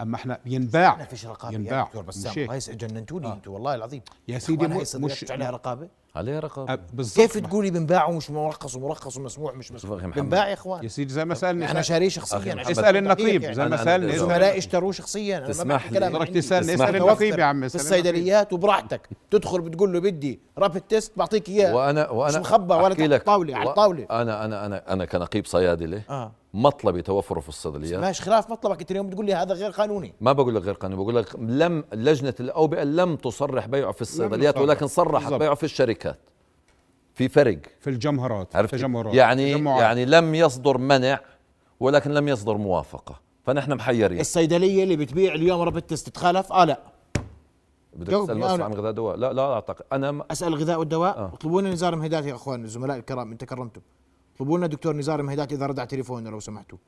أما إحنا ينباع. ما فيش رقابة. يا ينباع. دكتور مش بسام. هاي جننتوني آه. أنتم والله العظيم. يا سيدي مش مش عليها رقابة؟ عليه رقابة. أه، بالضبط. كيف تقولي بنباع ومش مرخص ومرخص ومسموح مش محمد. بنباع يا إخوان. يا سيدي زي ما سألني. أنا شاريه شخصيا اسأل النقيب دقيق زي ما سألني. زملائي اشتروه شخصيا. أنا ما تسمح لي. تسألني. اسأل. النقيب يا عم في. الصيدليات وبراحتك. تدخل بتقول له بدي رابid تيست بعطيك إياه. وأنا وأنا مش مخبى ولا تحت لك. الطاولة، على الطاولة. أنا أنا أنا أنا كنقيب صيادله آه. مطلبي توفره في الصيدليات. ماشي خلاف مطلبك. انت اليوم بتقول لي هذا غير قانوني. ما بقول لك غير قانوني بقول لك لم لجنة الأوبئة لم تصرح بيعه في الصيدليات. ولكن صرحت. بيعه في الشركات. في فرق. في الجمهرات عرفت؟ التجمهرات يعني تجمعات. يعني لم يصدر منع ولكن لم يصدر موافقة. فنحن محيرين. الصيدلية اللي بتبيع اليوم تيست تتخالف آه لا. بدك تسأل أنا- مؤسسه عن غذاء دواء لا لا أعتقد أنا م- أسأل الغذاء والدواء. آه. اطلبوا لنا نزار مهدات يا أخوان الزملاء الكرام انت كرمتم اطلبوا لنا دكتور نزار مهدات اذا رد على تليفوننا لو سمحتوا.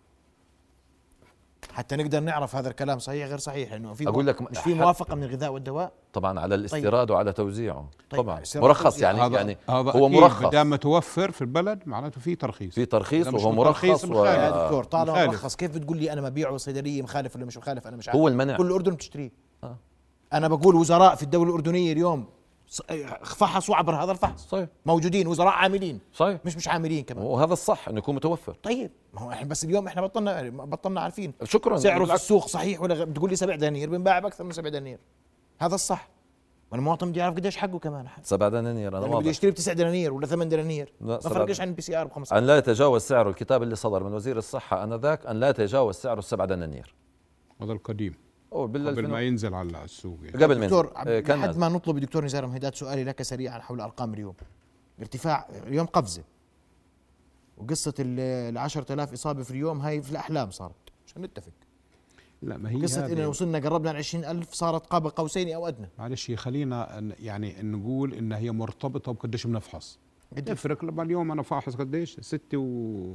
حتى نقدر نعرف هذا الكلام صحيح غير صحيح لأنه في أقول لك مش في موافقة من الغذاء والدواء؟ طبعا على الاستيراد وعلى توزيعه. طيب، طبعا. مرخص. يعني هذا يعني هذا هو مرخص. بدام متوفر في البلد معناته في ترخيص. في ترخيص وهو مرخص و... مخالف. يا دكتور طالما. مرخص كيف بتقول لي أنا ما ببيعه صيدليه مخالف ولا مش مخالف؟ أنا مش عارف. هو المنع. كل الأردن بتشتريه. آه. أنا بقول وزراء في الدولة الأردنية اليوم فحصوا عبر هذا الفحص. صحيح. موجودين وزراء عاملين. صحيح. مش مش عاملين كمان. وهذا الصح إنه يكون متوفر. طيب. ما هو إحنا بس اليوم إحنا بطلنا بطلنا عارفين. شكرا. سعره في. السوق صحيح ولا بتقول لي 7 دنانير بنباع بأكثر من 7 دنانير. هذا الصح. ما المواطن بده يعرف قديش حقه كمان. حد سبع دنانير أنا يعني بده واضح. يشتري بتسع دنانير ولا ثمان دنانير. لا، ما فرقش عن ال PCR ب 5 أن لا يتجاوز سعره الكتاب اللي صدر من وزير الصحة آنذاك أن لا يتجاوز سعره السبع دنانير. هذا القديم. أو بال قبل ما 2000 ينزل على السوق يعني. قبل من دكتور إيه، كان لحد. ما نطلب دكتور نزار مهدات سؤالي لك سريعا حول أرقام اليوم. ارتفاع اليوم قفزة. وقصة ال 10000 إصابة في اليوم هاي في الأحلام صارت. عشان نتفق. لا ما هي قصة اننا وصلنا قربنا على 20000 صارت قاب قوسين أو أدنى. معلش خلينا يعني نقول إن هي مرتبطة بقديش بنفحص؟ يفرق. لما اليوم أنا فاحص قديش؟ 6 و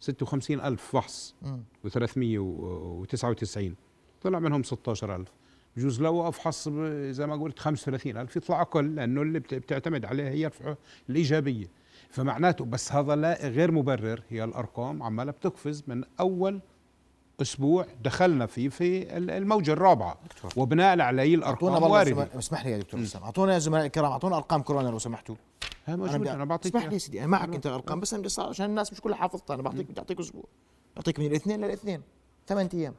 56 ألف فحص. مم. و399 طلع منهم 16000 بجوز لو أفحص زي ما قلت 35000 يطلع أقل لأنه اللي بت- بتعتمد عليه هي الإيجابية. فمعناته بس هذا لا غير مبرر. هي الأرقام عمالة بتقفز من أول أسبوع دخلنا فيه في ال- الموجة الرابعة. وبناء عليه الأرقام وارده اسمح لي يا دكتور اسامه أعطونا يا زملائي الكرام أعطونا أرقام كورونا لو سمحتوا. أنا بدي أنا بعطيك اسمح لي. يا سيدي أنا معك أنت الأرقام بس أنا بدي عشان الناس مش كلها حافظتها. أنا بعطيك بدي اعطيك أسبوع. اعطيك من الاثنين للاثنين. ثمان أيام.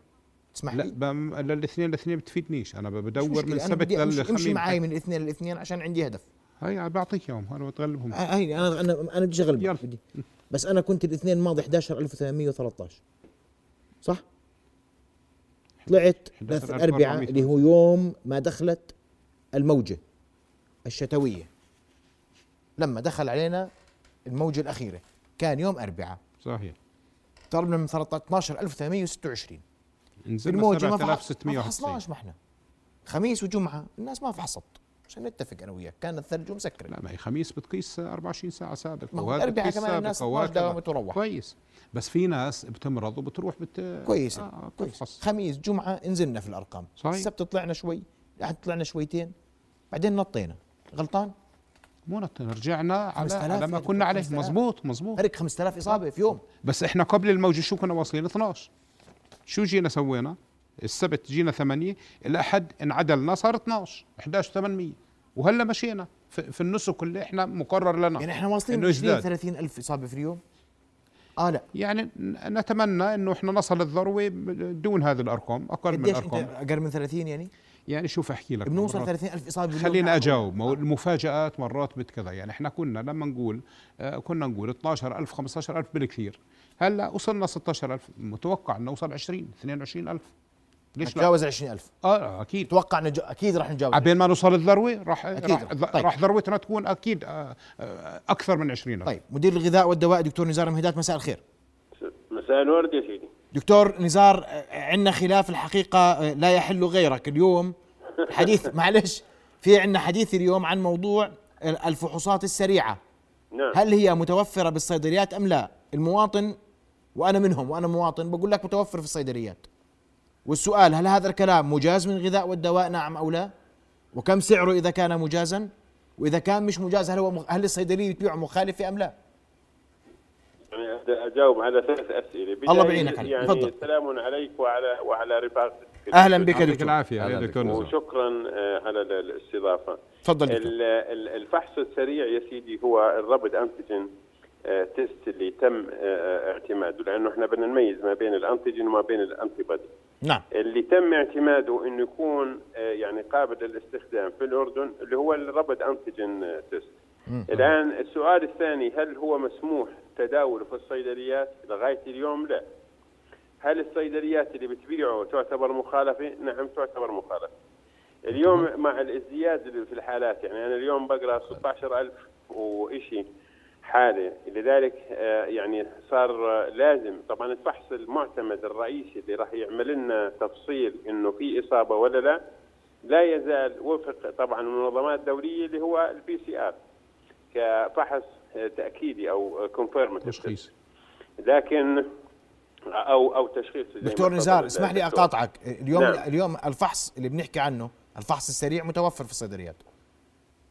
تسمح لا لي؟ بم- للاثنين الاثنين بتفيدنيش. أنا بدور من السبت للخميس. أمشي معي من الاثنين للاثنين عشان عندي هدف. هي بعطيك إياهم أنا بتغلبهم. هيني أنا أنا أنا بدي اغلبك يلا. بدي. بس أنا كنت الاثنين الماضي 11813 صح؟ طلعت 11,400 الاربعاء اللي هو يوم ما دخلت الموجة الشتوية. لما دخل علينا الموجة الأخيرة. كان يوم اربعاء صحيح. ضربنا من 12826 في نزلنا الموجة ما فحص- ما 7691 فحصناش ما إحنا. خميس وجمعة الناس ما فحصت عشان نتفق أنا وياك. كان الثلج مسكر لا ما هي خميس بتقيس 24 ساعة سابق. ما وهذا بتقيس كمان الناس سابق 12 وهكذا. داومت وروح كويس. بس في ناس بتمرض وبتروح بت كويس. آه كويس. بتفحص خميس جمعة نزلنا في الأرقام. صحيح. السبت طلعنا شوي الاحد طلعنا شويتين بعدين نطينا. غلطان؟ مو نط- رجعنا على 5000 على ما يا كنا عليه. 5000. مزبوط مزبوط فرق 5000 إصابة في يوم. بس إحنا قبل الموجة شو كنا واصلين؟ 12 شو جينا سوينا؟ السبت جينا 8 الاحد انعدلنا صار 12 11 800 وهلا مشينا في, النسك اللي إحنا مقرر لنا. يعني إحنا واصلين إنه 20 يزداد. 30 ألف اصابه في اليوم؟ آه لا. يعني نتمنى إنه إحنا نصل الذروة دون هذه الأرقام أقل من الأرقام. أقل من 30 يعني؟ يعني شوف أحكي لك بنوصل مرات. 30 ألف اصابه باليوم؟ خلينا. أجاوب. ما المفاجآت مرات بتكذا. يعني إحنا كنا لما نقول آه كنا نقول 12000 15000 بالكثير. هلا وصلنا 16000 متوقع إنه نوصل 20 22000 ليش؟ نتجاوز 20000 آه أكيد. أتوقع نج... أكيد راح نتجاوز عبين ما نوصل الذروة راح أكيد. راح, راح. طيب. راح ذروتنا تكون أكيد آه آه أكثر من 20 طيب. مدير الغذاء والدواء دكتور نزار مهدات مساء الخير. مساء الورد يا سيدي. دكتور نزار عندنا خلاف الحقيقة آه، لا يحل غيرك اليوم. حديث *laughs* معلش في عندنا حديث اليوم عن موضوع الفحوصات السريعة. نعم. هل هي متوفرة بالصيدليات أم لا؟ المواطن وأنا منهم وأنا مواطن بقول لك متوفر في الصيدليات. والسؤال هل هذا الكلام مجاز من الغذاء والدواء؟ نعم أو لا؟ وكم سعره إذا كان مجازا؟ وإذا كان مش مجاز هل هو هل الصيدلية تبيعه مخالفة أم لا؟ يعني أجاوب على ثلاث أسئلة. الله بعينك عليك. يعني تفضل. سلام عليك وعلى وعلى رفاقتك أهلا بك دكتور. العافيه يا دكتور وشكرا آه، على ال- الاستضافة. تفضل دكتور. ال- ال- الفحص السريع يا سيدي هو ال rapid antigen test اللي تم آه، اعتماده لأنه إحنا بدنا نميز ما بين ال antigen وما بين ال antibody نعم. اللي تم اعتماده إنه يكون آه، يعني قابل للاستخدام في الأردن اللي هو ال rapid antigen آه، test. الآن السؤال الثاني هل هو مسموح تداوله في الصيدليات لغاية اليوم؟ لا. هل الصيدليات اللي بتبيعه تعتبر مخالفة؟ نعم تعتبر مخالفة. اليوم مع الازدياد اللي في الحالات يعني أنا اليوم بقرأ 16000 وإشي. حالة. لذلك آه، يعني صار آه، لازم طبعا الفحص المعتمد الرئيسي اللي راح يعمل لنا تفصيل إنه في إصابة ولا لا لا يزال وفق طبعا المنظمات الدولية اللي هو ال PCR كفحص آه، تأكيدي أو confirmative تشخيص لكن أو أو تشخيص دكتور نزار اسمح لي. أقاطعك. اليوم نعم. اليوم الفحص اللي بنحكي عنه الفحص السريع متوفر في الصيدليات.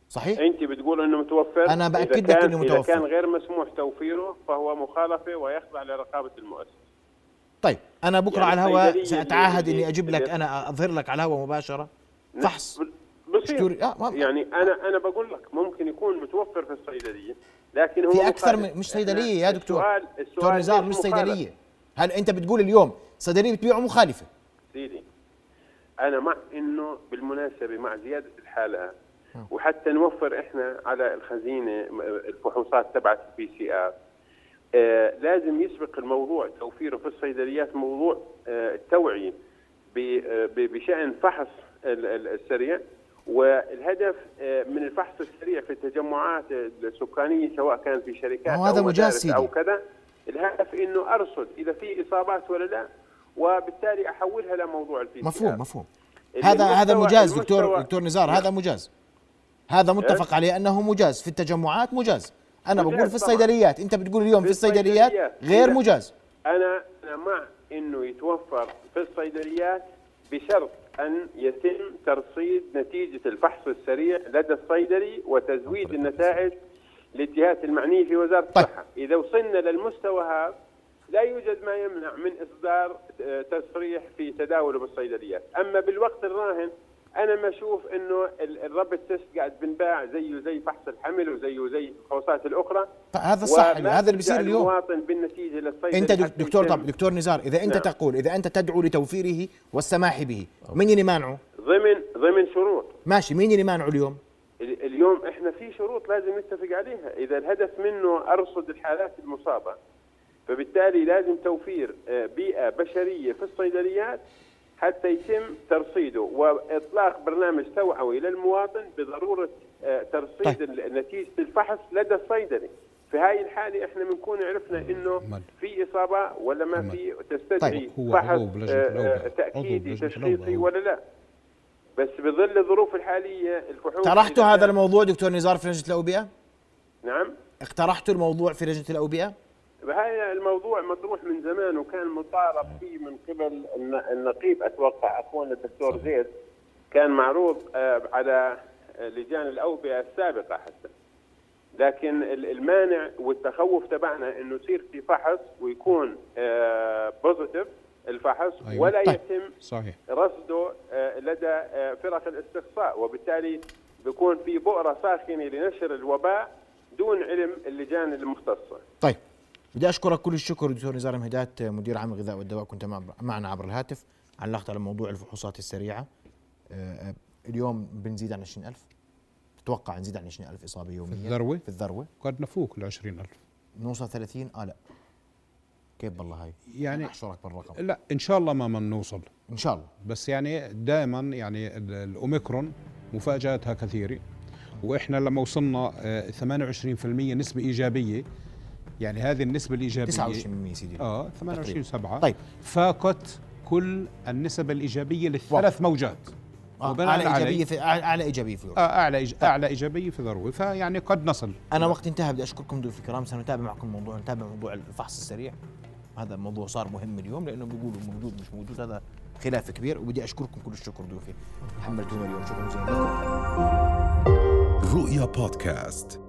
صحيح؟ انت بتقول انه متوفر؟ أنا إذا بأكد لك كان- إنه إذا متوفر. كان غير مسموح توفيره فهو مخالفة ويخضع لرقابة المؤسسة. طيب أنا بكرة يعني على الهواء اللي- إني أجيب لك أنا أظهر لك على الهواء مباشرة. فحص. بصير. آه، يعني أنا أنا بقول لك ممكن يكون متوفر في الصيدلية لكن هو في أكثر. من مش صيدلية يا دكتور. السؤال دكتور نزار مش؟ صيدلية. هل أنت بتقول اليوم صيدلية بتبيعه مخالفة؟ سيدي أنا مع إنه بالمناسبة مع زيادة الحالات وحتى نوفر إحنا على الخزينة الفحوصات تبعت ال PCR آه لازم يسبق الموضوع توفيره في الصيدليات موضوع آه التوعية آه، بشأن فحص ال- ال- السريع. والهدف آه، من الفحص السريع في التجمعات السكانية سواء كان في شركات هذا أو مجاز. أو كذا الهدف إنه أرصد إذا في إصابات ولا لا وبالتالي أحولها لموضوع البي مفهوم مفهوم. هذا هذا مجاز دكتور دكتور نزار نعم. هذا مجاز. هذا متفق عليه أنه مجاز. في التجمعات مجاز. أنا مجاز بقول في. الصيدليات. أنت بتقول اليوم في الصيدليات. غير مجاز. أنا أنا مع إنه يتوفر في الصيدليات بشرط أن يتم ترصيد نتيجة الفحص السريع لدى الصيدلي وتزويد النتائج للجهات المعنية في وزارة طيب. الصحة، إذا وصلنا للمستوى هذا لا يوجد ما يمنع من إصدار آه، تصريح في تداوله بالصيدليات، أما بالوقت الراهن أنا ما أشوف إنه ال- الرابط تيست قاعد بنباع زيه زي فحص الحمل وزيه زي الفحوصات الأخرى. هذا وما هذا اللي بيصير اليوم. المواطن بالنتيجة للصيدلي أنت دكتور طب دكتور نزار إذا أنت نعم. تقول إذا أنت تدعو لتوفيره والسماح به من اللي مانعه؟ ضمن ضمن شروط. ماشي مين اللي مانعه اليوم؟ ال- اليوم إحنا في شروط لازم نتفق عليها. إذا الهدف منه أرصد الحالات المصابة فبالتالي لازم توفير آه، بيئة بشرية في الصيدليات حتى يتم ترصيده وإطلاق برنامج توعوي للمواطن بضرورة آه، ترصيد طيب. نتيجة الفحص لدى الصيدلي في هاي الحالة إحنا بنكون عرفنا إنه أمال. في إصابة ولا ما أمال. في تستدعي طيب، فحص آه،. آه، تأكيدي تشخيصي. ولا لا بس بظل الظروف الحالية الفحوص طرحتوا هذا الموضوع دكتور نزار في لجنة الأوبئة نعم اقترحتوا الموضوع في لجنة الأوبئة هاي الموضوع مطروح من زمان وكان مطالب فيه من قبل الن- النقيب أتوقع اخونا الدكتور زيد. كان معروض آه، على آه، لجان الأوبئة السابقة حتى. لكن ال- المانع والتخوف تبعنا إنه يصير في فحص ويكون بوزيتيف الفحص أيوة. ولا طيب. يتم صحيح. رصده آه، لدى آه، فرق الاستقصاء. وبالتالي بيكون في بؤرة ساخنة لنشر الوباء دون علم اللجان المختصة. طيب. بدي أشكرك كل الشكر دكتور نزار مهدات مدير عام الغذاء والدواء كنت مع- معنا عبر الهاتف. علقت على موضوع الفحوصات السريعة. آه، آه، اليوم بنزيد عن 20000 تتوقع نزيد عن 20000 إصابة يوميا. في الذروة؟ في الذروة. قد نفوق ال 20000 نوصل 30 آه لا. كيف بالله هاي؟ يعني أحشرك بالرقم. لا إن شاء الله ما من نوصل. إن شاء الله. بس يعني دائما يعني ال- الأوميكرون مفاجآتها كثيرة. وإحنا لما وصلنا آه، 28% نسبة إيجابية يعني هذه النسبة الإيجابية. 29% سيدي. آه 28 7 طيب. فاقت كل النسب الإيجابية للثلاث موجات. آه عليه- إيجابية في أعلى إيجابية في آه أوروبا. أعلى إيج- أعلى إيجابية في ذروه فيعني قد نصل. أنا وقت انتهى بدي أشكركم ضيوف الكرام. سنتابع معكم موضوع نتابع موضوع الفحص السريع. هذا الموضوع صار مهم اليوم لأنه بيقولوا موجود مش موجود. هذا خلاف كبير. وبدي أشكركم كل الشكر ضيوفي حملتونا اليوم. شكرا جزيلا. رؤيا بودكاست.